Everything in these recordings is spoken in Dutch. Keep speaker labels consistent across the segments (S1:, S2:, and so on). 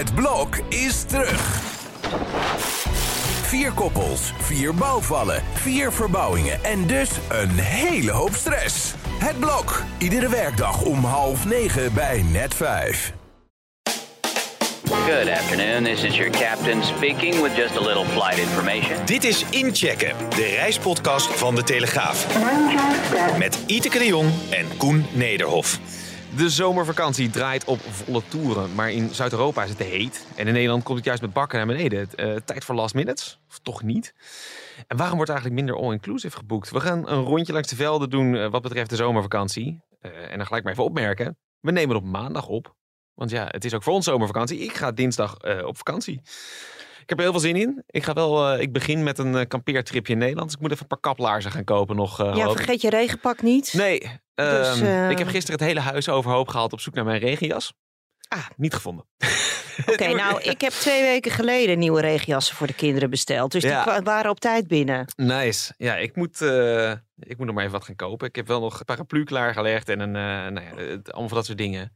S1: Het blok is terug. Vier koppels, vier bouwvallen, vier verbouwingen en dus een hele hoop stress. Het blok, iedere werkdag om half negen bij net vijf.
S2: Good afternoon. This is your captain speaking with just a little flight information.
S3: Dit is Inchecken, de reispodcast van De Telegraaf. Met Iteke de Jong en Koen Nederhof.
S4: De zomervakantie draait op volle toeren, maar in Zuid-Europa is het te heet. En in Nederland komt het juist met bakken naar beneden. Uh, tijd voor last minutes, of toch niet? En waarom wordt eigenlijk minder all-inclusive geboekt? We gaan een rondje langs de velden doen uh, wat betreft de zomervakantie. Uh, en dan gelijk maar even opmerken. We nemen het op maandag op. Want ja, het is ook voor ons zomervakantie. Ik ga dinsdag op vakantie. Ik heb er heel veel zin in. Ik, ga wel, ik begin met een kampeertripje in Nederland. Dus ik moet even een paar kaplaarzen gaan kopen nog.
S5: ja, vergeet je regenpak niet.
S4: Nee, dus, uh... Ik heb gisteren het hele huis overhoop gehaald op zoek naar mijn regenjas. Ah, niet gevonden.
S5: Oké, nou, ik heb twee weken geleden nieuwe regenjassen voor de kinderen besteld. Dus ja. die waren op tijd binnen.
S4: Nice. Ja, ik moet, uh, ik moet nog maar even wat gaan kopen. Ik heb wel nog een paraplu klaargelegd en een, uh, nou ja, allemaal van dat soort dingen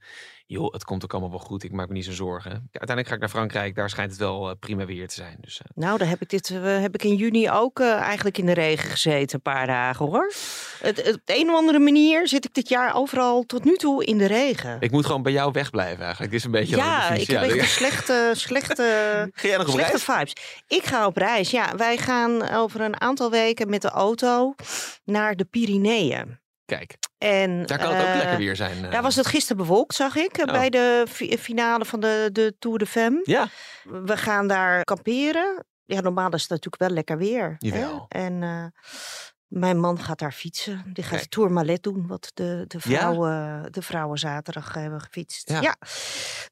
S4: joh, het komt ook allemaal wel goed. Ik maak me niet zo zorgen. Uiteindelijk ga ik naar Frankrijk. Daar schijnt het wel uh, prima weer te zijn. Dus, uh...
S5: Nou, daar heb ik, dit, uh, heb ik in juni ook eigenlijk in de regen gezeten. Een paar dagen hoor. Het, op de een of andere manier zit ik dit jaar overal tot nu toe in de regen.
S4: Ik moet gewoon bij jou wegblijven eigenlijk. Het is een beetje
S5: ja, ik heb echt een slechte, slechte, slechte vibes. Ik ga op reis. Ja, wij gaan over een aantal weken met de auto naar de Pyreneeën.
S4: Kijk. En, daar kan het ook lekker weer zijn. Uh.
S5: Daar was het gisteren bewolkt, zag ik, oh. bij de finale van de, de Tour de Femme.
S4: Ja.
S5: We gaan daar kamperen. Ja, normaal is het natuurlijk wel lekker weer.
S4: Jawel.
S5: Hè? En mijn man gaat daar fietsen. Die gaat de Tour Malet doen, wat de, de, vrouwen, ja? de vrouwen zaterdag hebben gefietst.
S4: Ja.
S5: ja.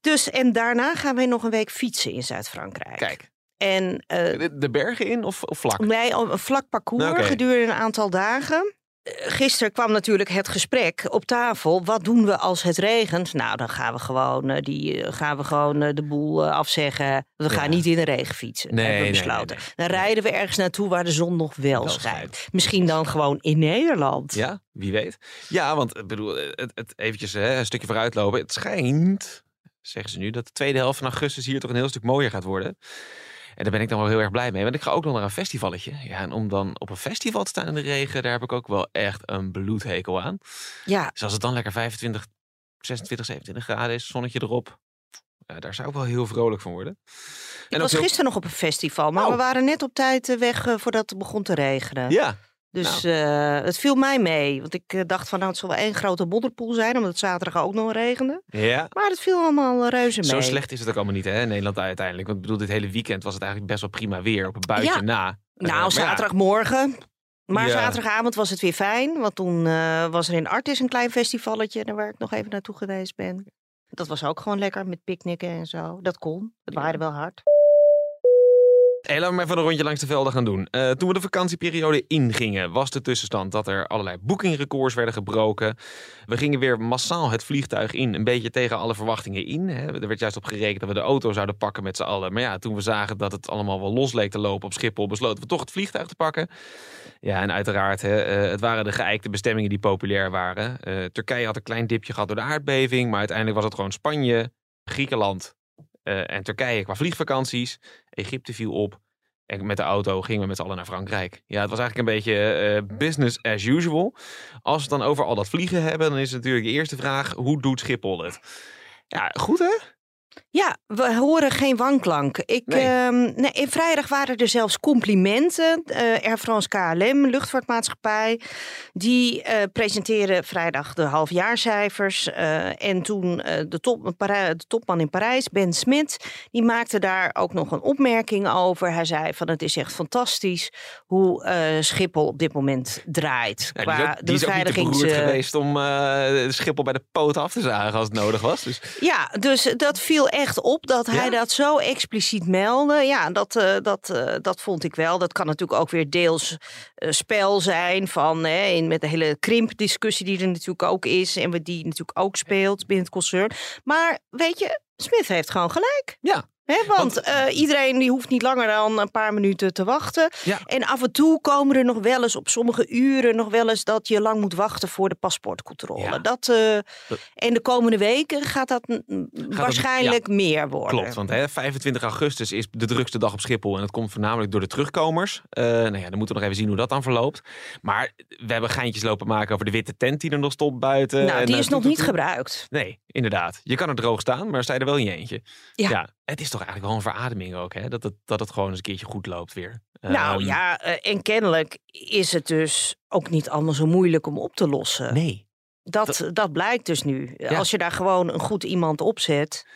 S5: Dus, en daarna gaan wij nog een week fietsen in Zuid-Frankrijk.
S4: Kijk.
S5: En,
S4: de, de, bergen in of, of vlak?
S5: Nee, een vlak parcours okay. gedurende een aantal dagen. Gisteren kwam natuurlijk het gesprek op tafel. Wat doen we als het regent? Nou, dan gaan we gewoon, uh, die, uh, gaan we gewoon uh, de boel afzeggen. We gaan ja. niet in de regen fietsen.
S4: Nee,
S5: hebben we besloten. Nee, nee, dan rijden we ergens naartoe waar de zon nog wel, wel schijnt. schijnt. Misschien dan gewoon in Nederland.
S4: Ja, wie weet. Ja, want ik bedoel, het, het eventjes hè, een stukje vooruitlopen. Het schijnt, zeggen ze nu, dat de tweede helft van augustus hier toch een heel stuk mooier gaat worden. En daar ben ik dan wel heel erg blij mee. Want ik ga ook nog naar een festivalletje. Ja, en om dan op een festival te staan in de regen, daar heb ik ook wel echt een bloedhekel aan.
S5: Ja.
S4: Dus als het dan lekker 25, 26, 27 graden is, zonnetje erop. Ja, daar zou ik wel heel vrolijk van worden.
S5: Ik en was gisteren nog op een festival, maar oh. we waren net op tijd weg voordat het begon te regenen.
S4: Ja,
S5: dus nou. uh, het viel mij mee. Want ik uh, dacht van nou, het zal wel één grote modderpoel zijn. Omdat het zaterdag ook nog regende.
S4: Ja.
S5: Maar het viel allemaal reuze mee.
S4: Zo slecht is het ook allemaal niet hè, in Nederland uiteindelijk. Want ik bedoel, dit hele weekend was het eigenlijk best wel prima weer. Op een buitje
S5: ja.
S4: na.
S5: Nou, zaterdagmorgen. Maar ja. zaterdagavond was het weer fijn. Want toen was er in Artis een klein festivalletje. Waar ik nog even naartoe geweest ben. Dat was ook gewoon lekker met picknicken en zo. Dat kon. Het waaide wel hard.
S4: Hey, laten we maar even een rondje langs de velden gaan doen. Uh, toen we de vakantieperiode ingingen, was de tussenstand dat er allerlei boekingrecords werden gebroken. We gingen weer massaal het vliegtuig in, een beetje tegen alle verwachtingen in. Hè. Er werd juist op gerekend dat we de auto zouden pakken met z'n allen. Maar ja, toen we zagen dat het allemaal wel los leek te lopen op Schiphol, besloten we toch het vliegtuig te pakken. Ja, en uiteraard, hè, uh, het waren de geëikte bestemmingen die populair waren. Uh, Turkije had een klein dipje gehad door de aardbeving, maar uiteindelijk was het gewoon Spanje, Griekenland, uh, en Turkije qua vliegvakanties. Egypte viel op. En met de auto gingen we met z'n allen naar Frankrijk. Ja, het was eigenlijk een beetje uh, business as usual. Als we het dan over al dat vliegen hebben, dan is natuurlijk de eerste vraag: hoe doet Schiphol het? Ja, goed hè?
S5: Ja, we horen geen wanklank. Ik, nee. Um, nee, in vrijdag waren er zelfs complimenten. Uh, Air France KLM, luchtvaartmaatschappij, die uh, vrijdag de halfjaarcijfers. Uh, en toen de, top, de, topman in Parijs, Ben Smit, die maakte daar ook nog een opmerking over. Hij zei van het is echt fantastisch hoe Schiphol op dit moment draait.
S4: Ja, qua die is ook, die is geweest om Schiphol bij de poot af te zagen als het nodig was. Dus.
S5: Ja, dus dat viel echt op dat hij ja? dat zo expliciet meldde. Ja, dat, uh, dat, uh, dat vond ik wel. Dat kan natuurlijk ook weer deels uh, spel zijn van hè, in, met de hele krimpdiscussie die er natuurlijk ook is en die natuurlijk ook speelt binnen het concern. Maar weet je, Smith heeft gewoon gelijk.
S4: Ja,
S5: Want eh, iedereen die hoeft niet langer dan een paar minuten te wachten.
S4: Ja.
S5: En af en toe komen er nog wel eens op sommige uren nog wel eens dat je lang moet wachten voor de paspoortcontrole.
S4: Ja.
S5: Dat, eh,
S4: Dat-
S5: en de komende weken gaat dat waarschijnlijk meer worden.
S4: Klopt, want hè, 25 augustus is de drukste dag op Schiphol. En dat komt voornamelijk door de terugkomers. Eh nou ja, dan moeten we nog even zien hoe dat dan verloopt. Maar we hebben geintjes lopen maken over de witte tent die er nog stond buiten.
S5: nou,
S4: En,
S5: die is nog niet gebruikt.
S4: Nee, inderdaad. Je kan er droog staan, maar sta je er wel in je eentje.
S5: Ja.
S4: het is toch eigenlijk wel een verademing ook, hè? Dat het, dat het gewoon eens een keertje goed loopt weer.
S5: nou
S4: Ehm,
S5: ja, eh, en kennelijk is het dus ook niet allemaal zo moeilijk om op te lossen.
S4: Nee.
S5: Dat, dat blijkt dus nu.
S4: Ja.
S5: Als je daar gewoon een goed iemand opzet,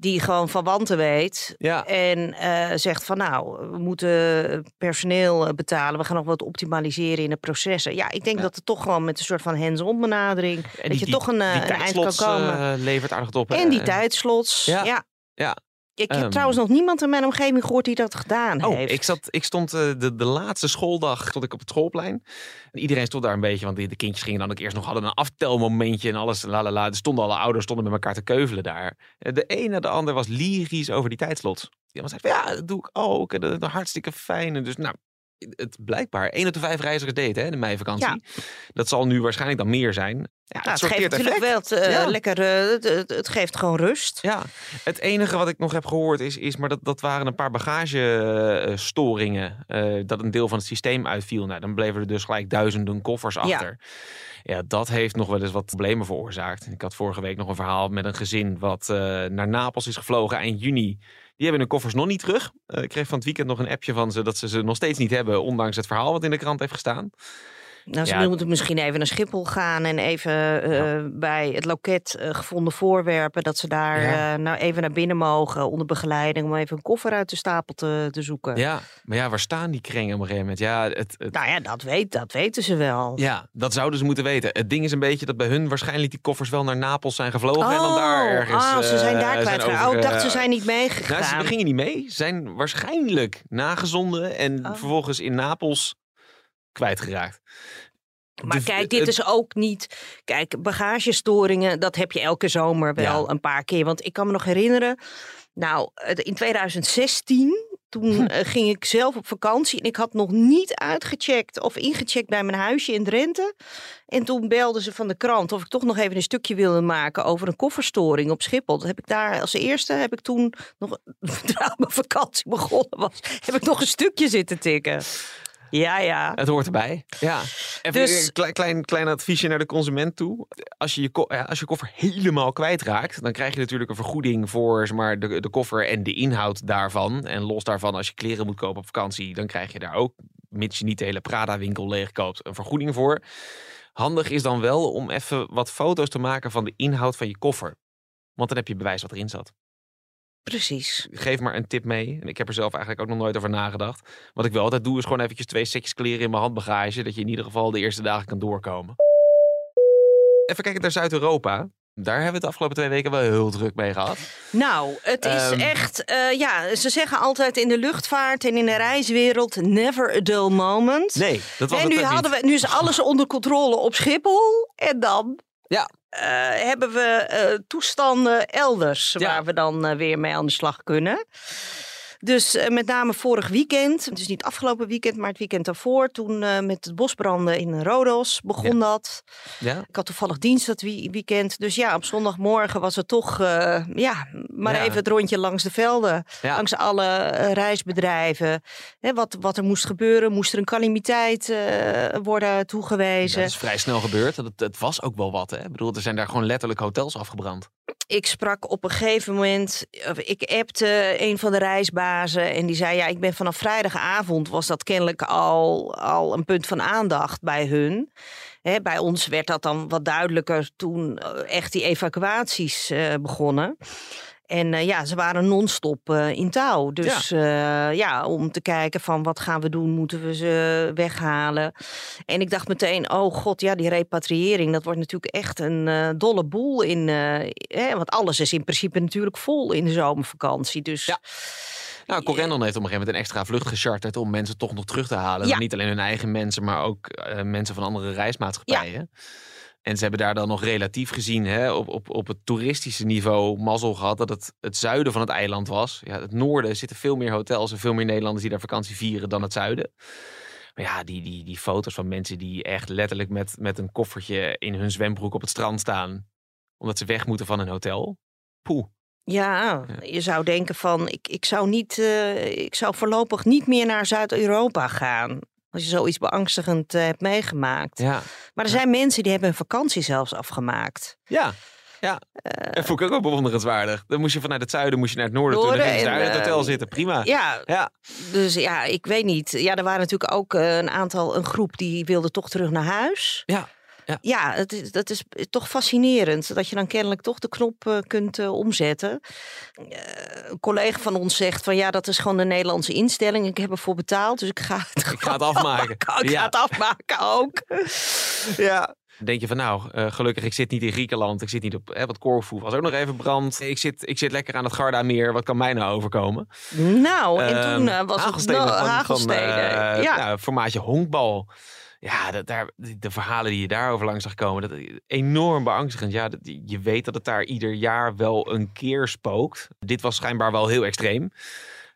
S5: die gewoon van wanten weet.
S4: Ja.
S5: En eh, zegt van nou, we moeten personeel eh, betalen. We gaan nog wat optimaliseren in de processen. Ja, ik denk
S4: Ja.
S5: dat het toch gewoon met een soort van hands-on benadering.
S4: En
S5: dat
S4: die-
S5: je
S4: die-
S5: toch een, eh,
S4: die
S5: een eind kan komen.
S4: levert aardig op.
S5: en die tijdslots.
S4: Ja.
S5: Ja. Ik heb
S4: Ehm.
S5: trouwens nog niemand in mijn omgeving gehoord die dat gedaan
S4: Oh,
S5: heeft.
S4: ik, zat, ik stond eh, de, de laatste schooldag stond ik op het schoolplein. En iedereen stond daar een beetje, want de, de kindjes gingen dan ook eerst nog hadden een aftelmomentje en alles. La, la, la. Er stonden alle ouders stonden met elkaar te keuvelen daar. Eh, De een na de ander was lyrisch over die tijdslot. Die man zei van, ja, dat doe ik ook. En dat, dat hartstikke fijn. En dus nou, het blijkbaar. 1 uit de 5 reizigers deed hè, de meivakantie. Dat zal nu waarschijnlijk dan meer zijn. Ja,
S5: Nou, het geeft natuurlijk wel het, eh,
S4: Ja.
S5: lekker. eh, het, het, geeft gewoon rust.
S4: Ja, het enige wat ik nog heb gehoord is, is maar dat, dat waren een paar bagagestoringen. eh dat een deel van het systeem uitviel. Nou, dan bleven er dus gelijk duizenden koffers achter. Ja. dat heeft nog wel eens wat problemen veroorzaakt. Ik had vorige week nog een verhaal met een gezin wat naar Napels is gevlogen eind juni. Die hebben hun koffers nog niet terug. Eh, ik kreeg van het weekend nog een appje van ze dat ze ze nog steeds niet hebben, ondanks het verhaal wat in de krant heeft gestaan.
S5: Nou, ze
S4: Ja.
S5: moeten misschien even naar Schiphol gaan en even eh, bij het loket eh, gevonden voorwerpen. Dat ze daar
S4: Ja.
S5: eh, nou even naar binnen mogen onder begeleiding om even een koffer uit de stapel te, te zoeken.
S4: Ja, maar ja, waar staan die kringen op een gegeven moment? Ja, het, het,
S5: Nou ja, dat, weet, dat weten ze wel.
S4: Ja, dat zouden ze moeten weten. Het ding is een beetje dat bij hun waarschijnlijk die koffers wel naar Napels zijn gevlogen. en dan daar ergens.
S5: ah, ze zijn daar
S4: over,
S5: Oh, ik dacht, ze zijn niet
S4: Nou,
S5: meegegaan.
S4: ze gingen niet mee. Ze zijn waarschijnlijk nagezonden en
S5: Oh.
S4: vervolgens in Napels kwijtgeraakt.
S5: Maar
S4: De-
S5: kijk, dit
S4: het-
S5: is ook niet. Kijk, bagagestoringen, dat heb je elke zomer wel
S4: Ja.
S5: een paar keer. Want ik kan me nog herinneren. Nou, in 2016. Toen eh, ging ik zelf op vakantie en ik had nog niet uitgecheckt of ingecheckt bij mijn huisje in Drenthe. En toen belden ze van de krant of ik toch nog even een stukje wilde maken over een kofferstoring op Schiphol. Dat heb ik daar als eerste, heb ik toen nog, terwijl mijn vakantie begonnen was, heb ik nog een stukje zitten tikken. Ja, ja.
S4: Het hoort erbij. Ja. Even
S5: Dus-
S4: een klein, klein, klein adviesje naar de consument toe. Als je je, als je koffer helemaal kwijtraakt, dan krijg je natuurlijk een vergoeding voor zeg maar, de, de koffer en de inhoud daarvan. En los daarvan, als je kleren moet kopen op vakantie, dan krijg je daar ook, mits je niet de hele Prada-winkel leegkoopt, een vergoeding voor. Handig is dan wel om even wat foto's te maken van de inhoud van je koffer. Want dan heb je bewijs wat erin zat.
S5: Precies.
S4: Geef maar een tip mee. En ik heb er zelf eigenlijk ook nog nooit over nagedacht. Wat ik wel altijd doe, is gewoon eventjes twee setjes kleren in mijn handbagage. Dat je in ieder geval de eerste dagen kan doorkomen. Even kijken naar Zuid-Europa. Daar hebben we het de afgelopen twee weken wel heel druk mee gehad.
S5: Nou, het is
S4: Ehm.
S5: echt, eh, ja, ze zeggen altijd in de luchtvaart en in de reiswereld never a dull moment.
S4: Nee, dat was
S5: en
S4: het
S5: nu, hadden
S4: niet.
S5: we, nu is alles onder controle op Schiphol. En dan
S4: Ja.
S5: Eh, hebben we eh, toestanden elders
S4: Ja.
S5: waar we dan eh, weer mee aan de slag kunnen. Dus eh, met name vorig weekend, dus niet afgelopen weekend, maar het weekend daarvoor, toen eh, met het bosbranden in Rodos begon dat.
S4: Ja?
S5: Ik had toevallig dienst dat weekend. Dus ja, op zondagmorgen was het toch, eh, ja, maar
S4: Ja.
S5: even het rondje langs de velden. Langs alle reisbedrijven. Hè, wat, wat er moest gebeuren. Moest er een calamiteit worden toegewezen.
S4: Dat is vrij snel gebeurd. Het, het was ook wel wat. Hè? Ik bedoel, er zijn daar gewoon letterlijk hotels afgebrand.
S5: Ik sprak op een gegeven moment, ik appte een van de reisbazen en die zei, ja, ik ben vanaf vrijdagavond was dat kennelijk al, al een punt van aandacht bij hun. Hè, bij ons werd dat dan wat duidelijker toen eh, echt die evacuaties eh, begonnen. En eh, ja, ze waren non-stop in touw. Dus ja. ja, om te kijken van wat gaan we doen, moeten we ze weghalen. En ik dacht meteen, oh god, ja, die repatriëring, dat wordt natuurlijk echt een dolle boel in. eh, hè, want alles is in principe natuurlijk vol in de zomervakantie. Dus
S4: Ja. Nou, Corendon heeft op een gegeven moment een extra vlucht gecharterd om mensen toch nog terug te halen.
S5: Ja.
S4: Niet alleen hun eigen mensen, maar ook eh, mensen van andere reismaatschappijen. En ze hebben daar dan nog relatief gezien hè, op, op, op het toeristische niveau mazzel gehad dat het het zuiden van het eiland was. Ja, het noorden zitten veel meer hotels en veel meer Nederlanders die daar vakantie vieren dan het zuiden. Maar ja, die, die, die foto's van mensen die echt letterlijk met, met een koffertje in hun zwembroek op het strand staan. Omdat ze weg moeten van een hotel. Poeh.
S5: Ja, je zou denken van, ik, ik, zou niet, eh, ik zou voorlopig niet meer naar Zuid-Europa gaan. Als je zoiets beangstigend eh, hebt meegemaakt.
S4: Ja.
S5: Maar er zijn mensen die hebben hun vakantie zelfs afgemaakt.
S4: Ja. Ja, dat vond ik ook wel bewonderenswaardig. Dan moest je vanuit het zuiden moest je naar het noorden, toe. Dan
S5: Noorden
S4: ging je
S5: en,
S4: daar in het hotel
S5: eh,
S4: zitten. Prima.
S5: Ja,
S4: Ja.
S5: dus ja, ik weet niet. Ja, er waren natuurlijk ook eh, een aantal, een groep die wilde toch terug naar huis.
S4: Ja.
S5: Ja, het is, dat is toch fascinerend. Dat je dan kennelijk toch de knop eh, kunt eh, omzetten. Eh, een collega van ons zegt van ja, dat is gewoon de Nederlandse instelling. Ik heb ervoor betaald, dus ik ga het,
S4: Ik ga het afmaken.
S5: ik
S4: Ja.
S5: ga het afmaken ook.
S4: Ja. Denk je van nou, gelukkig ik zit niet in Griekenland. Ik zit niet op, hè, wat Corfu was ook nog even brand. Ik zit, ik zit lekker aan het Gardameer. Wat kan mij nou overkomen?
S5: Nou, en
S4: Ehm,
S5: toen eh, was het
S4: van-
S5: no,
S4: van,
S5: ja.
S4: nou, formaatje honkbal. Ja, dat, daar, de verhalen die je daarover langs zag komen, dat is enorm beangstigend. Ja, dat, je weet dat het daar ieder jaar wel een keer spookt. Dit was schijnbaar wel heel extreem.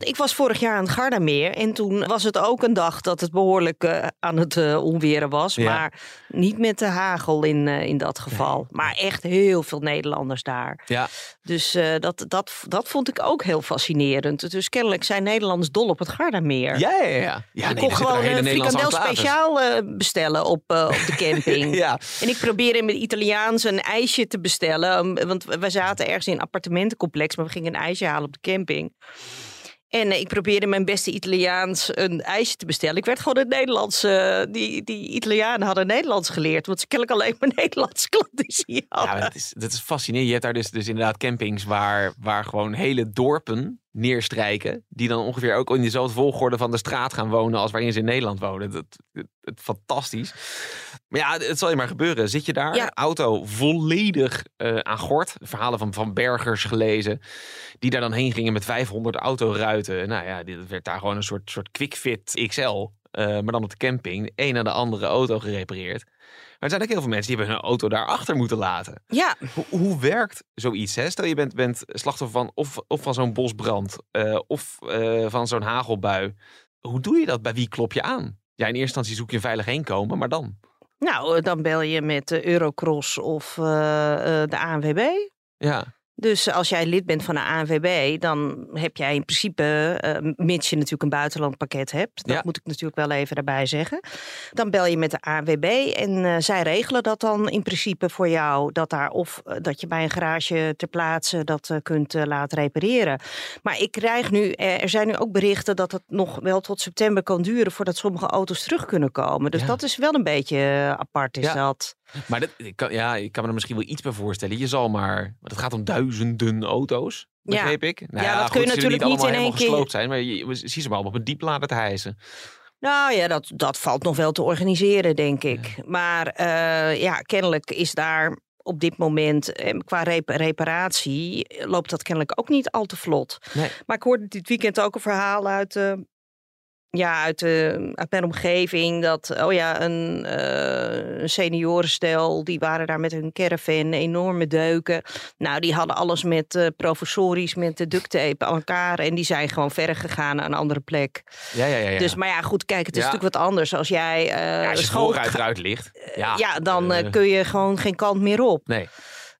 S5: Ik was vorig jaar aan het Gardameer en toen was het ook een dag dat het behoorlijk eh, aan het eh, onweren was.
S4: Ja.
S5: Maar niet met de hagel in, eh, in dat geval. Maar echt heel veel Nederlanders daar.
S4: Ja,
S5: Dus dat, dat, dat vond ik ook heel fascinerend. Dus kennelijk zijn Nederlanders dol op het Gardameer.
S4: ja, ja. ja. ja nee,
S5: kon gewoon een frikandel speciaal bestellen op, op de camping.
S4: Ja,
S5: En ik probeerde met Italiaans een ijsje te bestellen. Want we zaten ergens in een appartementencomplex, maar we gingen een ijsje halen op de camping. En eh, ik probeerde mijn beste Italiaans een ijsje te bestellen. Ik werd gewoon het Nederlands. eh, die, die Italianen hadden Nederlands geleerd. Want ze kennelijk alleen maar Nederlands klandizie
S4: Ja, dat is, dat is fascinerend. Je hebt daar dus, dus inderdaad campings waar, waar gewoon hele dorpen neerstrijken. Die dan ongeveer ook in dezelfde volgorde van de straat gaan wonen als waarin ze in Nederland wonen. Dat, dat, dat- fantastisch. Maar ja, het zal je maar gebeuren. Zit je daar,
S5: Ja.
S4: auto volledig eh, aan gort. Verhalen van, van bergers gelezen. Die daar dan heen gingen met 500 autoruiten. Nou ja, dit werd daar gewoon een soort, soort quickfit XL. eh, maar dan op de camping. Een na de andere auto gerepareerd. Maar er zijn ook heel veel mensen die hebben hun auto daarachter moeten laten.
S5: Ja,
S4: Hoe, hoe werkt zoiets? Hè? Stel je bent, bent slachtoffer van of, of van zo'n bosbrand eh, of van zo'n hagelbui. Hoe doe je dat? Bij wie klop je aan? Ja, in eerste instantie zoek je een veilig heenkomen, maar dan?
S5: Nou, eh, dan bel je met de Eurocross of eh, eh, de ANWB.
S4: Ja,
S5: Dus als jij lid bent van de ANWB, dan heb jij in principe, eh, mits je natuurlijk een buitenlandpakket hebt, dat
S4: Ja.
S5: moet ik natuurlijk wel even daarbij zeggen. Dan bel je met de ANWB en eh, zij regelen dat dan in principe voor jou, dat daar of eh, dat je bij een garage ter plaatse dat kunt laten repareren. Maar ik krijg nu, er zijn nu ook berichten dat het nog wel tot september kan duren voordat sommige auto's terug kunnen komen. Dus
S4: Ja.
S5: dat is wel een beetje apart is
S4: Ja.
S5: dat.
S4: Maar dat, ik kan, ja, ik kan me er misschien wel iets bij voorstellen. Je zal maar, want het gaat om duizenden auto's,
S5: Ja.
S4: begreep ik. Nou
S5: Ja, dat kun je natuurlijk niet
S4: allemaal
S5: in één keer-
S4: gesloopt zijn, maar je, je ziet ze maar op een dieplader te hijsen.
S5: Nou ja, dat, dat valt nog wel te organiseren, denk ik. Maar eh, ja, kennelijk is daar op dit moment, eh, qua rep- reparatie, eh, loopt dat kennelijk ook niet al te vlot.
S4: Nee.
S5: Maar ik hoorde dit weekend ook een verhaal uit, ja, uit, eh, uit mijn omgeving. Dat, oh ja, een, eh, een seniorenstel, die waren daar met hun caravan, enorme deuken. Nou, die hadden alles met eh professorisch, met de duct tape aan elkaar. En die zijn gewoon verder gegaan naar een andere plek.
S4: Ja, ja, ja. ja.
S5: Dus, maar ja, goed, kijk, het is
S4: Ja.
S5: natuurlijk wat anders. Als jij eh
S4: ja, als je
S5: school
S4: eruit ligt. Ja,
S5: ja, dan eh,
S4: eh,
S5: kun je gewoon geen kant meer op.
S4: Nee.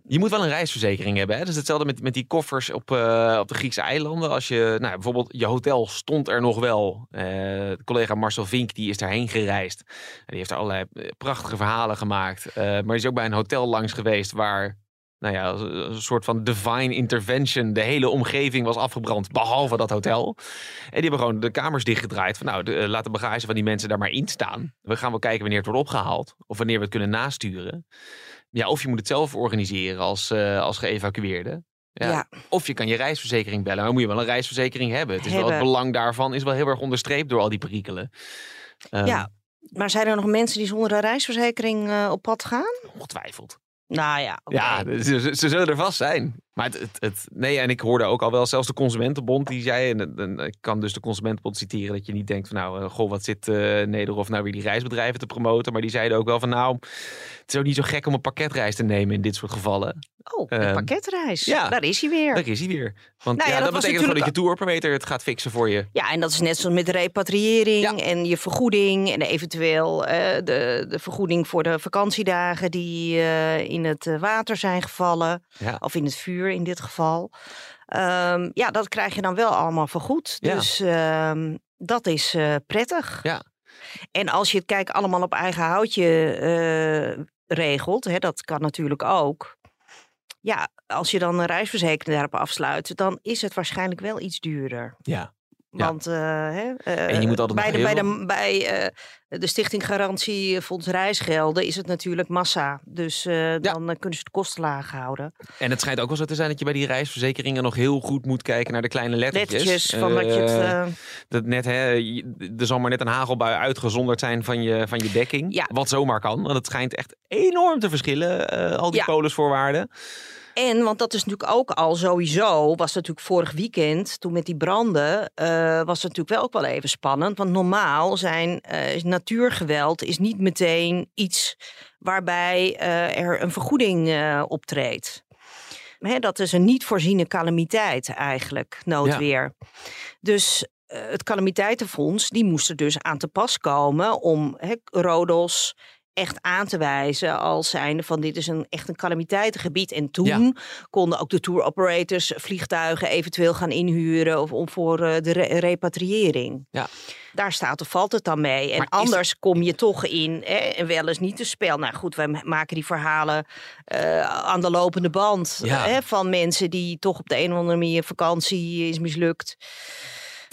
S4: Je moet wel een reisverzekering hebben. Hè? Is hetzelfde met, met die koffers op, eh, op de Griekse eilanden. Als je, nou, bijvoorbeeld, je hotel stond er nog wel. De collega Marcel Vink die is daarheen gereisd. Die heeft er allerlei eh, prachtige verhalen gemaakt. Eh, maar is ook bij een hotel langs geweest waar nou ja, een soort van divine intervention. De hele omgeving was afgebrand, behalve dat hotel. En die hebben gewoon de kamers dichtgedraaid. Van nou, de, laat de bagage van die mensen daar maar in staan. We gaan wel kijken wanneer het wordt opgehaald. Of wanneer we het kunnen nasturen. Ja, of je moet het zelf organiseren als, eh, als geëvacueerde. Ja.
S5: Ja.
S4: Of je kan je reisverzekering bellen. Maar dan moet je wel een reisverzekering hebben. Het, is wel, het belang daarvan is wel heel erg onderstreept door al die perikelen. Ehm,
S5: Ja. Maar zijn er nog mensen die zonder een reisverzekering eh, op pad gaan?
S4: Ongetwijfeld.
S5: Nou ja.
S4: Ja, ze- ze zullen er vast zijn. Maar het, het, het- nee, en ik hoorde ook al wel, zelfs de Consumentenbond, die zei, en, en ik kan dus de Consumentenbond citeren, dat je niet denkt van nou, eh, goh, wat zit eh Nederhof nou weer die reisbedrijven te promoten. Maar die zeiden ook wel van nou, het is ook niet zo gek om een pakketreis te nemen in dit soort gevallen.
S5: Oh, een
S4: Ehm,
S5: pakketreis.
S4: ja.
S5: Daar is hij weer.
S4: Daar is hij weer. Want
S5: Nou ja,
S4: ja,
S5: dat
S4: betekent gewoon dat je touroperator het gaat fixen voor je.
S5: Ja, en dat is net zoals met repatriëring
S4: Ja.
S5: en je vergoeding en eventueel eh, de, de vergoeding voor de vakantiedagen die in het water zijn gevallen. Of in het vuur in dit geval. Ehm, ja, dat krijg je dan wel allemaal vergoed.
S4: Ja.
S5: Dus ehm, dat is eh, prettig.
S4: Ja.
S5: En als je het kijk allemaal op eigen houtje eh, regelt, hè, dat kan natuurlijk ook. Ja, als je dan een reisverzekering daarop afsluit, dan is het waarschijnlijk wel iets duurder.
S4: Ja. Ja.
S5: Want eh, hè, eh,
S4: En je moet altijd
S5: bij, de, bij, de, bij eh, de Stichting Garantie Fonds Reisgelden is het natuurlijk massa. Dus dan kunnen ze de kosten laag houden.
S4: En het schijnt ook wel zo te zijn dat je bij die reisverzekeringen nog heel goed moet kijken naar de kleine lettertjes.
S5: Lettertjes van wat je het...
S4: Dat net, hè, er zal maar net een hagelbui uitgezonderd zijn van je, van je dekking.
S5: Ja.
S4: Wat zomaar kan, want het schijnt echt enorm te verschillen, al die
S5: Ja.
S4: polisvoorwaarden.
S5: En, want dat is natuurlijk ook al sowieso, was natuurlijk vorig weekend, toen met die branden, eh, was het natuurlijk wel ook wel even spannend. Want normaal zijn eh, natuurgeweld is niet meteen iets waarbij eh, er een vergoeding optreedt. Hè, dat is een niet voorziene calamiteit eigenlijk, noodweer. Dus het calamiteitenfonds, die moest er dus aan te pas komen om hè, Rodos echt aan te wijzen als zijnde van dit is een echt een calamiteitengebied. En toen
S4: Ja.
S5: konden ook de tour operators vliegtuigen eventueel gaan inhuren of om voor eh, de re- repatriëring.
S4: Ja.
S5: Daar staat of valt het dan mee. En
S4: Maar is-
S5: anders kom je toch in hè, en wel eens niet te spel. Nou goed, wij ma- maken die verhalen eh, aan de lopende band
S4: Ja.
S5: hè, van mensen die toch op de een of andere manier vakantie is mislukt.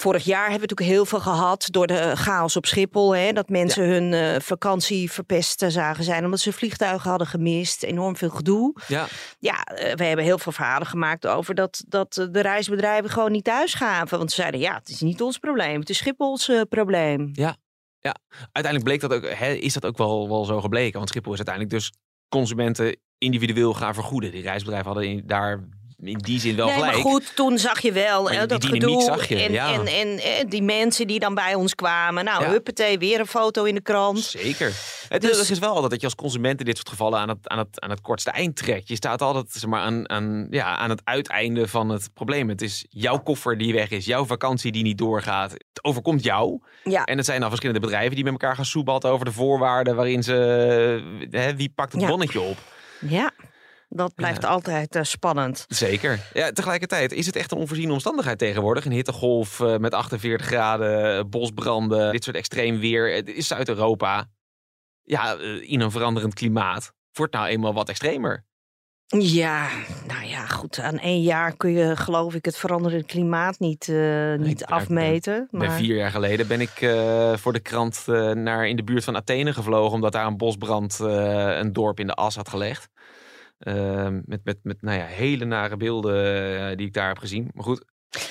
S5: Vorig jaar hebben we natuurlijk heel veel gehad door de chaos op Schiphol. Hè, dat mensen hun eh, vakantie verpest zagen zijn omdat ze vliegtuigen hadden gemist. Enorm veel gedoe.
S4: Ja.
S5: Ja, eh, we hebben heel veel verhalen gemaakt over dat, dat eh, de reisbedrijven gewoon niet thuis gaven. Want ze zeiden, ja, het is niet ons probleem. Het is Schiphols probleem.
S4: Uiteindelijk bleek dat ook, hè, is dat ook wel, wel zo gebleken. Want Schiphol is uiteindelijk dus consumenten individueel gaan vergoeden. Die reisbedrijven hadden in- daar in die zin wel
S5: nee,
S4: gelijk.
S5: maar goed, toen zag je wel hè, dat gedoe.
S4: zag je,
S5: en,
S4: ja.
S5: en, en eh, die mensen die dan bij ons kwamen. Nou,
S4: Ja.
S5: huppatee, weer een foto in de krant.
S4: Zeker. Het
S5: Dus-
S4: is, wel altijd dat je als consument in dit soort gevallen aan het, aan het, aan het kortste eind trekt. Je staat altijd zeg maar, aan, aan, ja, aan het uiteinde van het probleem. Het is jouw koffer die weg is, jouw vakantie die niet doorgaat. Het overkomt jou.
S5: Ja.
S4: En het zijn dan verschillende bedrijven die met elkaar gaan soebatten over de voorwaarden waarin ze. Hè, wie pakt het bonnetje op?
S5: Ja, dat blijft altijd eh, spannend.
S4: Zeker. Ja, tegelijkertijd is het echt een onvoorziene omstandigheid tegenwoordig. Een hittegolf eh, met 48 graden, eh, bosbranden, dit soort extreem weer. Het is Zuid-Europa. Ja, in een veranderend klimaat. Wordt nou eenmaal wat extremer.
S5: Ja, nou ja, goed. Aan één jaar kun je, geloof ik, het veranderende klimaat niet, niet afmeten.
S4: Ben
S5: maar-
S4: vier jaar geleden ben ik voor de krant naar in de buurt van Athene gevlogen. Omdat daar een bosbrand een dorp in de as had gelegd. Ehm, met met, met nou ja, hele nare beelden eh, die ik daar heb gezien. Maar goed.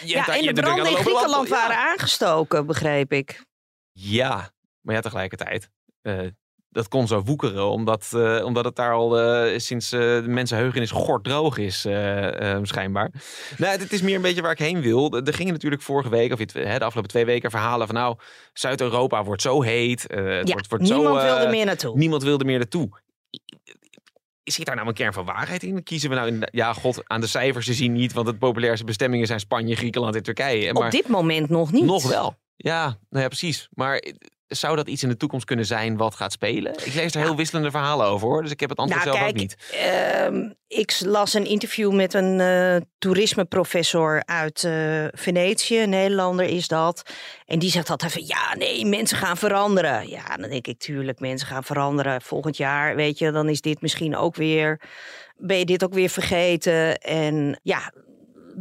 S5: Ja, en
S4: je
S5: de branden in Griekenland
S4: ja.
S5: waren aangestoken, begreep ik.
S4: Ja, maar ja, tegelijkertijd. eh, dat kon zo woekeren, omdat, eh, omdat het daar al sinds de mensenheugenis gorddroog is, eh, eh, schijnbaar. Nou, het is meer een beetje waar ik heen wil. Er gingen natuurlijk vorige week, of de afgelopen twee weken, verhalen van nou, Zuid-Europa wordt zo heet. het
S5: Ja,
S4: wordt, wordt
S5: niemand
S4: zo,
S5: wilde meer naartoe.
S4: Niemand wilde meer naartoe. Zit daar nou een kern van waarheid in? Kiezen we nou in, ja, god, aan de cijfers te zien niet, want het populairste bestemmingen zijn Spanje, Griekenland en Turkije. Maar
S5: Op dit moment nog niet.
S4: nog wel. Ja, nou ja, precies. Maar zou dat iets in de toekomst kunnen zijn wat gaat spelen? Ik lees er heel wisselende verhalen over hoor, dus ik heb het antwoord
S5: Nou,
S4: zelf
S5: kijk,
S4: ook niet.
S5: ehm, ik las een interview met een eh, toerismeprofessor uit eh, Venetië, een Nederlander is dat. En die zegt altijd van ja, nee, mensen gaan veranderen. Ja, dan denk ik tuurlijk, mensen gaan veranderen. Volgend jaar, weet je, dan is dit misschien ook weer, ben je dit ook weer vergeten. En ja,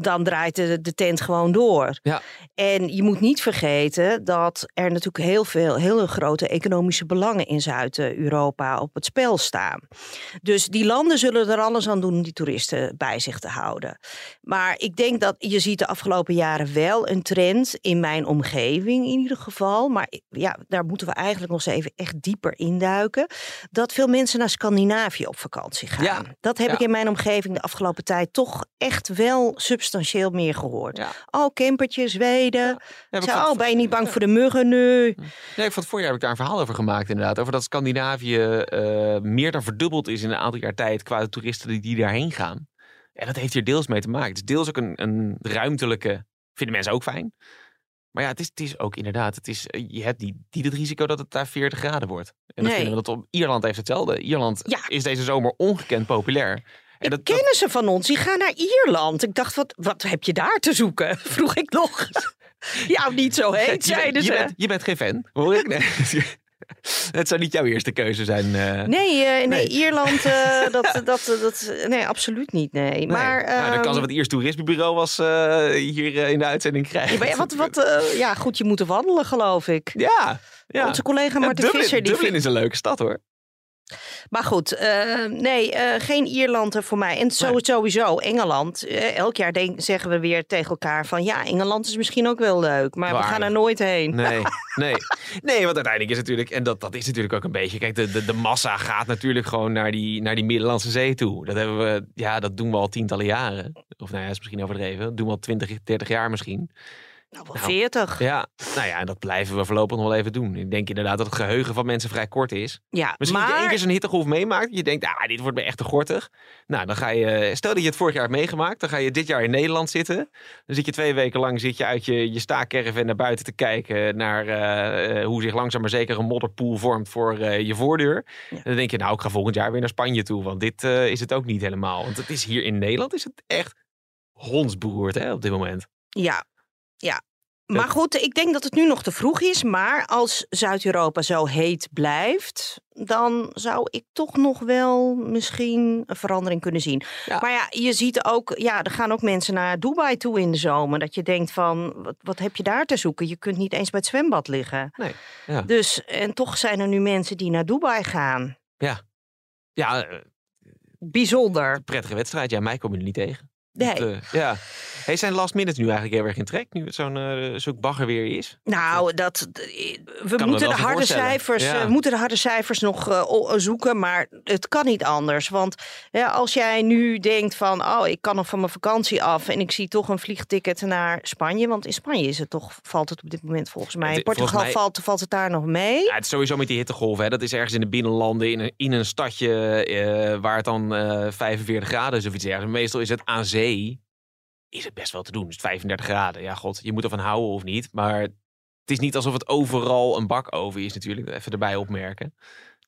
S5: dan draait de, de tent gewoon door.
S4: Ja.
S5: En je moet niet vergeten dat er natuurlijk heel veel, hele grote economische belangen in Zuid-Europa op het spel staan. Dus die landen zullen er alles aan doen om die toeristen bij zich te houden. Maar ik denk dat je ziet de afgelopen jaren wel een trend in mijn omgeving in ieder geval. Maar ja, daar moeten we eigenlijk nog eens even echt dieper induiken. Dat veel mensen naar Scandinavië op vakantie gaan.
S4: Ja.
S5: Dat heb
S4: Ja.
S5: ik in mijn omgeving de afgelopen tijd toch echt wel substantieel meer gehoord.
S4: Ja.
S5: Oh, campertje, Zweden.
S4: Ja, vond-
S5: oh, ben je niet bang voor de muggen nu?
S4: Nee, ik vond het voorjaar heb ik daar een verhaal over gemaakt inderdaad. Over dat Scandinavië eh, meer dan verdubbeld is in een aantal jaar tijd qua de toeristen die, die daarheen gaan. En dat heeft hier deels mee te maken. Het is deels ook een, een ruimtelijke, vinden mensen ook fijn. Maar ja, het is, het is ook inderdaad, het is, eh, je hebt niet, niet het risico dat het daar 40 graden wordt. En dan
S5: Nee.
S4: vinden we dat op Ierland heeft hetzelfde. Ierland
S5: Ja.
S4: is deze zomer ongekend populair. En dat, dat-
S5: Kennissen van ons, die gaan naar Ierland. Ik dacht, wat, wat heb je daar te zoeken? Vroeg ik nog. ja, niet zo heet, zeiden
S4: je,
S5: ze.
S4: bent, je bent geen fan, hoor ik? Nee. het zou niet jouw eerste keuze zijn. eh.
S5: Nee, eh, nee,
S4: Nee.
S5: Ierland, eh, dat, dat, dat, nee, absoluut niet. Nee. Maar,
S4: nou, de kans
S5: ehm,
S4: dat het Iers toerismebureau was hier in de uitzending krijgen.
S5: ja, ja, wat, wat, ja, goed, je moet wandelen, geloof ik.
S4: Ja, ja.
S5: Onze collega
S4: Ja,
S5: Marten
S4: Dublin,
S5: Visser. Die
S4: Dublin is een leuke stad hoor.
S5: Maar goed, eh, nee, eh, geen Ierland er voor mij. En zo, sowieso, Engeland. Eh, elk jaar denk, zeggen we weer tegen elkaar van... ja, Engeland is misschien ook wel leuk, maar we gaan er nooit heen.
S4: Nee, nee. Nee, want uiteindelijk is natuurlijk, en dat, dat is natuurlijk ook een beetje, kijk, de, de, de massa gaat natuurlijk gewoon naar die, naar die Middellandse Zee toe. Dat hebben we, ja, dat doen we al tientallen jaren. Of nou ja, is misschien overdreven. Dat doen we al 20, 30 jaar misschien.
S5: Nou, wel
S4: Nou,
S5: 40.
S4: Ja, nou ja, en dat blijven we voorlopig nog wel even doen. Ik denk inderdaad dat het geheugen van mensen vrij kort is.
S5: Ja,
S4: Misschien je één
S5: maar
S4: keer zo'n hittegolf meemaakt. Je denkt, ah, dit wordt me echt te gortig. Nou, dan ga je, stel dat je het vorig jaar hebt meegemaakt. Dan ga je dit jaar in Nederland zitten. Dan zit je twee weken lang zit je uit je, je staakerven naar buiten te kijken. Naar eh, eh, hoe zich langzaam maar zeker een modderpoel vormt voor eh, je voordeur. En dan denk je, nou, ik ga volgend jaar weer naar Spanje toe. Want dit is het ook niet helemaal. Want het is hier in Nederland is het echt hondsberoerd hè, op dit moment.
S5: ja, ja. Maar goed, ik denk dat het nu nog te vroeg is. Maar als Zuid-Europa zo heet blijft, dan zou ik toch nog wel misschien een verandering kunnen zien.
S4: Ja.
S5: Maar ja, je ziet ook, ja, er gaan ook mensen naar Dubai toe in de zomer. Dat je denkt van, wat, wat heb je daar te zoeken? Je kunt niet eens bij het zwembad liggen.
S4: Nee, ja.
S5: Dus, en toch zijn er nu mensen die naar Dubai gaan.
S4: Ja, eh,
S5: Bijzonder.
S4: prettige wedstrijd. Ja, mij kom je er niet tegen.
S5: Nee.
S4: Dat, eh, ja. Hey, zijn last minutes nu eigenlijk heel erg in trek? Nu het zo'n zo'n bagger weer is?
S5: Nou, dat, we moeten de harde cijfers,
S4: Ja.
S5: eh, moeten de harde cijfers nog zoeken, maar het kan niet anders. Want ja, als jij nu denkt van, oh, ik kan nog van mijn vakantie af en ik zie toch een vliegticket naar Spanje, want in Spanje is het toch, valt het op dit moment volgens mij. In Portugal
S4: mij-
S5: valt, valt het daar nog mee.
S4: Ja, het is sowieso met die hittegolven. Hè. Dat is ergens in de binnenlanden, in een, in een stadje waar het dan eh 45 graden is of iets dergelijks. Meestal is het aan zee, is het best wel te doen. Dus 35 graden. Ja, god, je moet ervan houden of niet. Maar het is niet alsof het overal een bakoven is natuurlijk. Even erbij opmerken.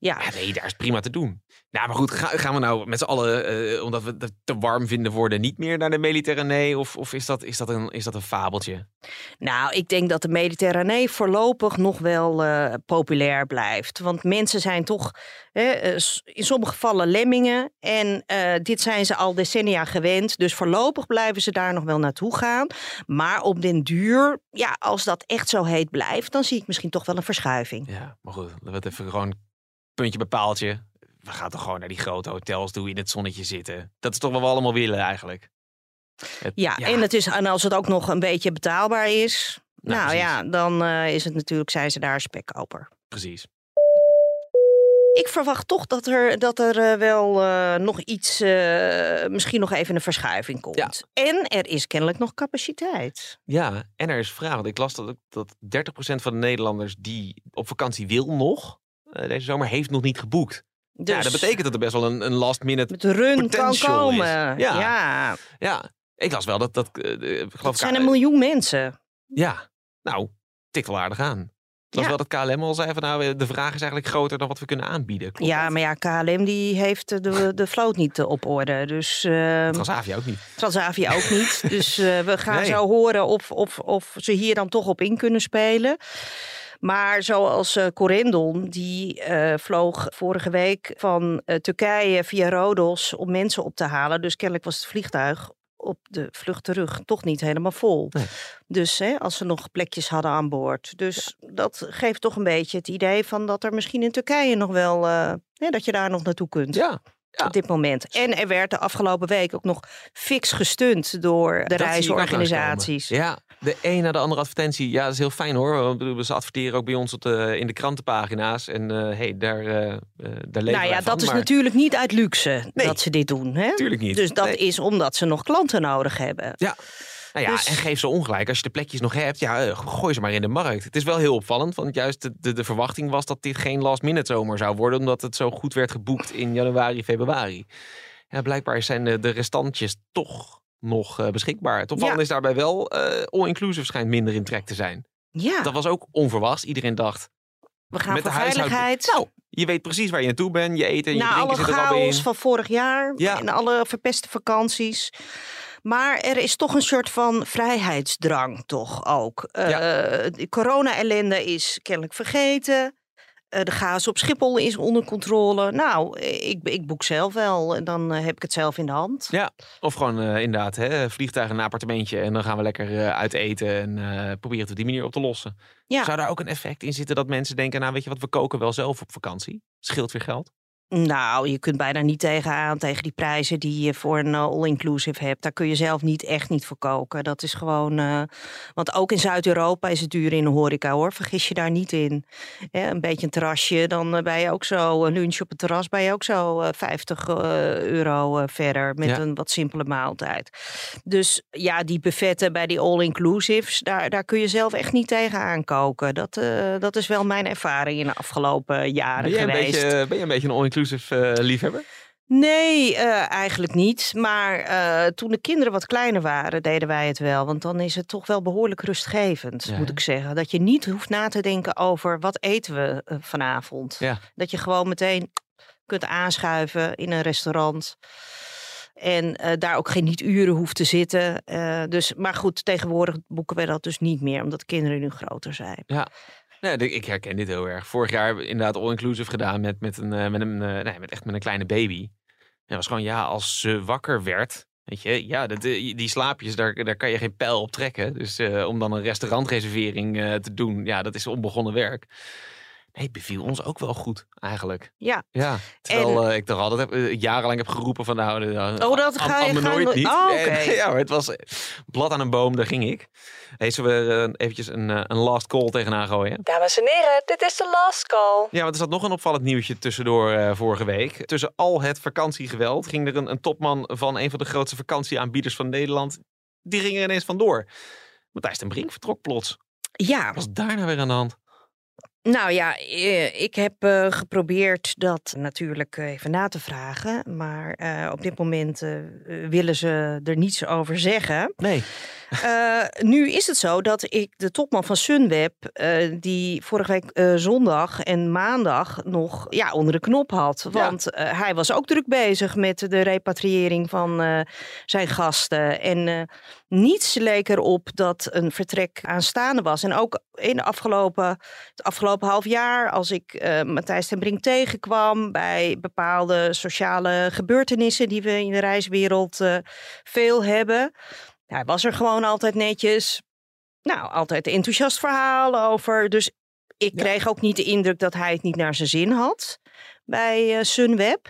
S5: Ja,
S4: Ja, nee, daar is prima te doen. Nou, maar goed, ga- gaan we nou met z'n allen, eh, omdat we het te warm vinden worden, niet meer naar de Mediterranee? Of, of is, dat, is, dat een, is dat een fabeltje?
S5: Nou, ik denk dat de Mediterranee voorlopig nog wel eh, populair blijft. Want mensen zijn toch hè, eh, in sommige gevallen lemmingen. En dit zijn ze al decennia gewend. Dus voorlopig blijven ze daar nog wel naartoe gaan. Maar op den duur, ja, als dat echt zo heet blijft, dan zie ik misschien toch wel een verschuiving.
S4: Ja, maar goed, laten we het even gewoon puntje bij paaltje. We gaan toch gewoon naar die grote hotels toe, in het zonnetje zitten. Dat is toch wat we allemaal willen eigenlijk. Het-
S5: Ja, En, het is, en als het ook nog een beetje betaalbaar is,
S4: Nou,
S5: nou, ja, dan eh, is het natuurlijk, zijn ze daar spekkoper.
S4: Precies.
S5: Ik verwacht toch dat er, dat er eh, wel eh, nog iets, misschien nog even een verschuiving komt.
S4: Ja.
S5: En er is kennelijk nog capaciteit.
S4: Ja, en er is vraag. Want ik las dat, dat 30% van de Nederlanders die op vakantie wil nog, deze zomer, heeft nog niet geboekt.
S5: Dus
S4: Ja, dat betekent dat er best wel een, een last minute...
S5: met run kan komen.
S4: Ja.
S5: Ja.
S4: Ja, ik las wel dat... dat eh, ik geloof
S5: Dat zijn een miljoen mensen.
S4: Ja, nou, tikt wel aardig aan. Ik las
S5: Ja.
S4: wel dat KLM al zei van nou, de vraag is eigenlijk groter dan wat we kunnen aanbieden. Klopt
S5: Ja,
S4: dat?
S5: maar ja, KLM die heeft de, de vloot niet eh, op orde. Dus eh,
S4: Transavia ook niet.
S5: Transavia ook niet. Dus eh, we gaan
S4: Nee.
S5: zo horen of, of, of ze hier dan toch op in kunnen spelen. Maar zoals eh Corendon, die eh, vloog vorige week van eh, Turkije via Rodos om mensen op te halen. Dus kennelijk was het vliegtuig op de vlucht terug toch niet helemaal vol.
S4: Nee.
S5: Dus hè, als ze nog plekjes hadden aan boord. Dus dat geeft toch een beetje het idee van dat er misschien in Turkije nog wel, hè, dat je daar nog naartoe kunt.
S4: Ja, ja.
S5: Op dit moment. En er werd de afgelopen week ook nog fix gesteund door de
S4: Dat
S5: reisorganisaties.
S4: Ja, de een na de andere advertentie. Ja, dat is heel fijn hoor. Ze adverteren ook bij ons op de, in de krantenpagina's. En eh hey, daar, eh, daar leven
S5: Nou ja,
S4: van,
S5: dat is
S4: maar
S5: natuurlijk niet uit luxe
S4: Nee.
S5: dat ze dit doen. Hè?
S4: Natuurlijk niet.
S5: Dus dat
S4: Nee.
S5: is omdat ze nog klanten nodig hebben.
S4: Ja. Nou ja,
S5: Dus-
S4: en geef ze ongelijk. Als je de plekjes nog hebt, ja, gooi ze maar in de markt. Het is wel heel opvallend, want juist de, de, de verwachting was dat dit geen last minute zomer zou worden, omdat het zo goed werd geboekt in januari, februari. Ja, blijkbaar zijn de, de restantjes toch nog eh, beschikbaar. Het opvallende
S5: Ja.
S4: is daarbij wel, eh all-inclusive schijnt minder in trek te zijn.
S5: Ja,
S4: Dat was ook onverwachts. Iedereen dacht,
S5: we gaan
S4: met
S5: voor
S4: de
S5: veiligheid.
S4: nou, je weet precies waar je naartoe bent. Je eten en je drinken zit er al in.
S5: chaos van vorig jaar
S4: Ja.
S5: en alle verpeste vakanties. Maar er is toch een soort van vrijheidsdrang toch ook. Eh, de corona-ellende is kennelijk vergeten. Eh, de chaos op Schiphol is onder controle. Nou, ik, ik boek zelf wel. En dan eh, heb ik het zelf in de hand.
S4: Ja, of gewoon eh, inderdaad, hè, vliegtuig en een appartementje. En dan gaan we lekker eh, uit eten en proberen het op die manier op te lossen.
S5: Ja.
S4: Zou daar ook een effect in zitten dat mensen denken, nou weet je wat, we koken wel zelf op vakantie. Scheelt weer geld.
S5: Nou, je kunt bijna niet tegenaan tegen die prijzen die je voor een eh, all-inclusive hebt. Daar kun je zelf niet echt niet voor koken. Dat is gewoon. eh, want ook in Zuid-Europa is het duur in de horeca hoor. Vergis je daar niet in. Een beetje een terrasje, dan eh, ben je ook zo. Een lunch op het terras ben je ook zo eh, 50 eh, euro verder. Met
S4: Ja.
S5: een wat simpele maaltijd. Dus ja, die buffetten bij die all-inclusives, daar, daar kun je zelf echt niet tegenaan koken. Dat, dat is wel mijn ervaring in de afgelopen jaren
S4: Ben
S5: geweest.
S4: beetje, ben jij een beetje een all-inclusive eh, liefhebber?
S5: Nee, eh, eigenlijk niet. Maar eh, toen de kinderen wat kleiner waren, deden wij het wel. Want dan is het toch wel behoorlijk rustgevend,
S4: Ja,
S5: moet ik zeggen. Dat je niet hoeft na te denken over wat eten we vanavond.
S4: Ja.
S5: Dat je gewoon meteen kunt aanschuiven in een restaurant. En daar ook geen niet uren hoeft te zitten. Dus, maar goed, tegenwoordig boeken wij dat dus niet meer, omdat de kinderen nu groter zijn.
S4: Nee, ik herken dit heel erg. Vorig jaar inderdaad all-inclusive gedaan met, met, een, eh, met, een, eh, nee, met echt met een kleine baby. En was gewoon, ja, als ze wakker werd, weet je, ja, eh, die slaapjes, daar, daar kan je geen pijl op trekken. Dus om dan een restaurantreservering te doen, ja, dat is onbegonnen werk. Nee, het beviel ons ook wel goed, eigenlijk.
S5: Ja,
S4: Ja, terwijl eh, ik toch altijd heb, eh, jarenlang heb geroepen van nou, uh,
S5: Oh, dat ga je- nooit-
S4: niet.
S5: Oh,
S4: En, ja, maar het was blad aan een boom, daar ging ik. Hey, zullen we eventjes een, een last call tegenaan gooien?
S5: dames en heren, dit is de last call.
S4: Ja, want er zat nog een opvallend nieuwtje tussendoor eh, vorige week. Tussen al het vakantiegeweld ging er een, een topman van een van de grootste vakantieaanbieders van Nederland. Die ging er ineens vandoor. Matthijs ten Brink vertrok plots.
S5: Ja,
S4: Wat was daar nou weer aan de hand?
S5: Nou ja, eh, ik heb eh, geprobeerd dat natuurlijk eh, even na te vragen. Maar op dit moment willen ze er niets over zeggen.
S4: Nee.
S5: Nu is het zo dat ik de topman van Sunweb, die vorige week zondag en maandag nog ja, onder de knop had. Want hij was ook druk bezig met de repatriëring van zijn gasten. En niets leek erop dat een vertrek aanstaande was. En ook in de afgelopen, het afgelopen half jaar, als ik eh, Matthijs ten Brink tegenkwam bij bepaalde sociale gebeurtenissen die we in de reiswereld eh, veel hebben. Hij was er gewoon altijd netjes. Nou, altijd een enthousiast verhaal over. Dus ik
S4: Ja.
S5: kreeg ook niet de indruk dat hij het niet naar zijn zin had bij eh, Sunweb.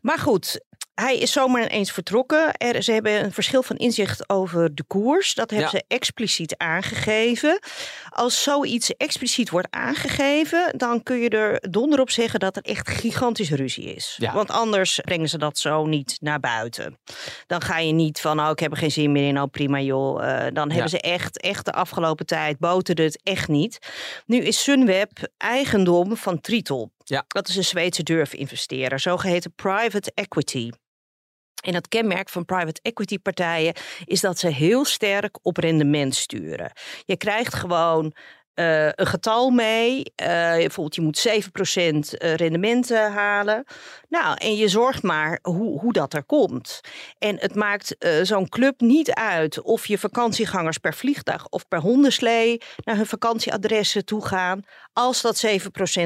S5: Maar goed, hij is zomaar ineens vertrokken. Er, ze hebben een verschil van inzicht over de koers. Dat hebben
S4: Ja.
S5: ze expliciet aangegeven. Als zoiets expliciet wordt aangegeven, dan kun je er donder op zeggen dat er echt gigantisch ruzie is.
S4: Ja.
S5: Want anders brengen ze dat zo niet naar buiten. Dan ga je niet van, oh, ik heb er geen zin meer in, oh prima joh. Eh, dan hebben ze echt, echt de afgelopen tijd, boterde het echt niet. Nu is Sunweb eigendom van Triton.
S4: Ja.
S5: Dat is een Zweedse durfinvesteerder, zogeheten private equity. En het kenmerk van private equity partijen is dat ze heel sterk op rendement sturen. Je krijgt gewoon eh, een getal mee. Uh, bijvoorbeeld, je moet 7% rendement halen. Nou, en je zorgt maar hoe, hoe dat er komt. En het maakt zo'n club niet uit of je vakantiegangers per vliegtuig of per hondenslee naar hun vakantieadressen toe gaan, als dat 7%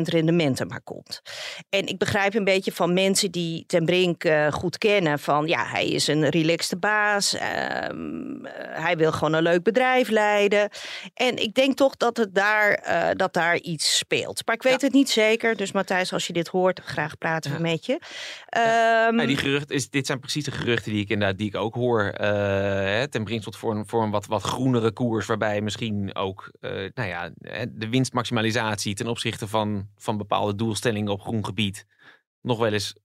S5: rendement er maar komt. En ik begrijp een beetje van mensen die Ten Brink goed kennen van ja, hij is een relaxte baas, ehm, hij wil gewoon een leuk bedrijf leiden. En ik denk toch dat, het daar, uh, dat daar iets speelt. Maar ik weet het niet zeker. Dus Matthijs, als je dit hoort, graag praten we met je.
S4: Um, die geruchten, is, dit zijn precies de geruchten die ik inderdaad die ik ook hoor. Uh, ten Brinkselt voor een, voor een wat, wat groenere koers. Waarbij misschien ook nou ja, de winstmaximalisatie ten opzichte van, van bepaalde doelstellingen op groen gebied nog wel eens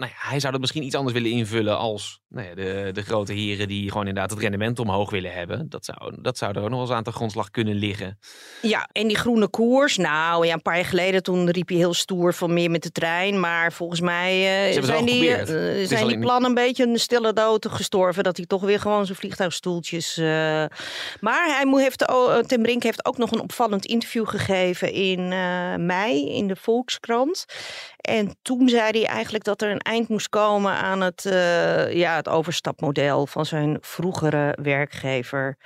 S4: nou ja, hij zou dat misschien iets anders willen invullen als nou ja, de, de grote heren die gewoon inderdaad het rendement omhoog willen hebben. Dat zou, dat zou er ook nog eens aan de grondslag kunnen liggen.
S5: Ja, en die groene koers. Nou ja, een paar jaar geleden toen riep je heel stoer van meer met de trein. Maar volgens mij uh, zijn, die, uh, zijn die plannen een beetje een stille dood gestorven. Dat hij toch weer gewoon zijn vliegtuigstoeltjes... Uh... Maar hij heeft, Ten Brink heeft ook nog een opvallend interview gegeven in mei in de Volkskrant. En toen zei hij eigenlijk dat er een eind moest komen aan het, uh, ja, het overstapmodel van zijn vroegere werkgever.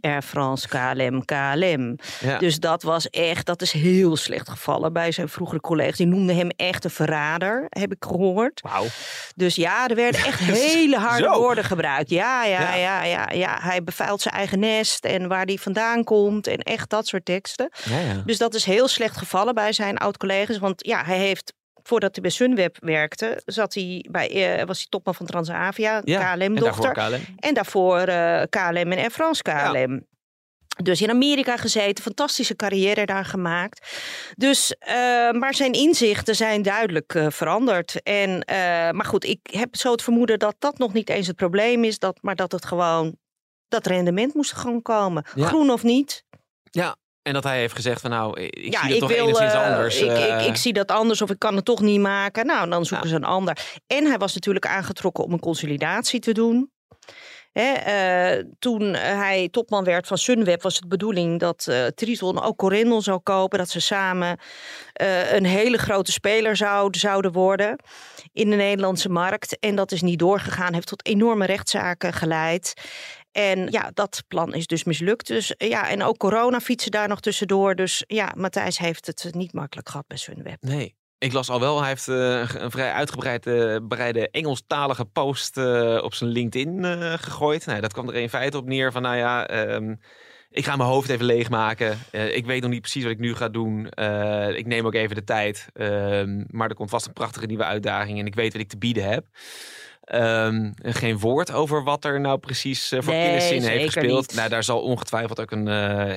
S5: Air France, KLM, KLM. Dus dat was echt, dat is heel slecht gevallen bij zijn vroegere collega's. Die noemden hem echt een verrader, heb ik gehoord.
S4: Wauw.
S5: Dus ja, er werden echt hele harde woorden gebruikt. Ja, ja, ja, ja, ja, Hij bevuilt zijn eigen nest en waar hij vandaan komt en echt dat soort teksten. Ja, ja. Dus dat is heel slecht gevallen bij zijn oud-collega's. Want ja, hij heeft voordat hij bij Sunweb werkte, zat hij bij, uh, was hij topman van Transavia, KLM-dochter. En, en daarvoor uh, KLM en Air France KLM. Dus in Amerika gezeten, fantastische carrière daar gemaakt. Dus, uh, maar zijn inzichten zijn duidelijk uh, veranderd. En, uh, maar goed, ik heb zo het vermoeden dat dat nog niet eens het probleem is, dat, maar dat het gewoon, dat rendement moest gewoon komen. Ja. Groen of niet.
S4: Ja, en dat hij heeft gezegd van nou, ik zie het toch wil, enigszins uh, anders.
S5: Ik, ik, ik, eh. zie dat anders of ik kan het toch niet maken. Nou, dan zoeken ze een ander. En hij was natuurlijk aangetrokken om een consolidatie te doen. uh, toen hij topman werd van Sunweb was het bedoeling dat uh, Triton ook Corendon zou kopen. Dat ze samen uh, een hele grote speler zouden, zouden worden in de Nederlandse markt. En dat is niet doorgegaan, heeft tot enorme rechtszaken geleid. En ja, dat plan is dus mislukt. Dus ja, en ook corona fietsen daar nog tussendoor. Dus ja, Matthijs heeft het niet makkelijk gehad bij Sunweb.
S4: Nee. Ik las al wel, hij heeft uh, een vrij uitgebreide bereide Engelstalige post op zijn LinkedIn gegooid. Nou, dat kwam er in feite op neer van, nou ja, um, ik ga mijn hoofd even leegmaken. ik weet nog niet precies wat ik nu ga doen. ik neem ook even de tijd. Ehm, maar er komt vast een prachtige nieuwe uitdaging en ik weet wat ik te bieden heb. Um, geen woord over wat er nou precies uh, voor nee, heeft gespeeld. Nou, daar zal ongetwijfeld ook een. Uh,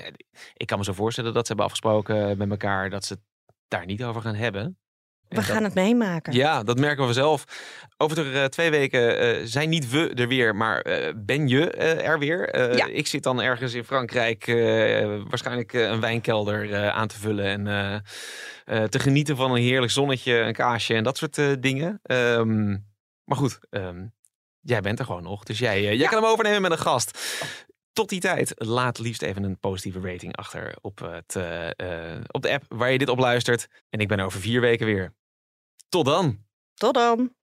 S4: ik kan me zo voorstellen dat ze hebben afgesproken met elkaar dat ze het daar niet over gaan hebben.
S5: We gaan het meemaken.
S4: Ja, dat merken we zelf. Over uh, twee weken zijn niet we er weer, maar ben je er weer. Ja. Ik zit dan ergens in Frankrijk waarschijnlijk een wijnkelder aan te vullen en te genieten van een heerlijk zonnetje, een kaasje en dat soort dingen. Um, maar goed, um, jij bent er gewoon nog. Dus jij, uh, jij kan hem overnemen met een gast. Tot die tijd, laat liefst even een positieve rating achter op, het, uh, uh, op de app waar je dit op luistert. En ik ben over vier weken weer. Tot dan.
S5: Tot dan.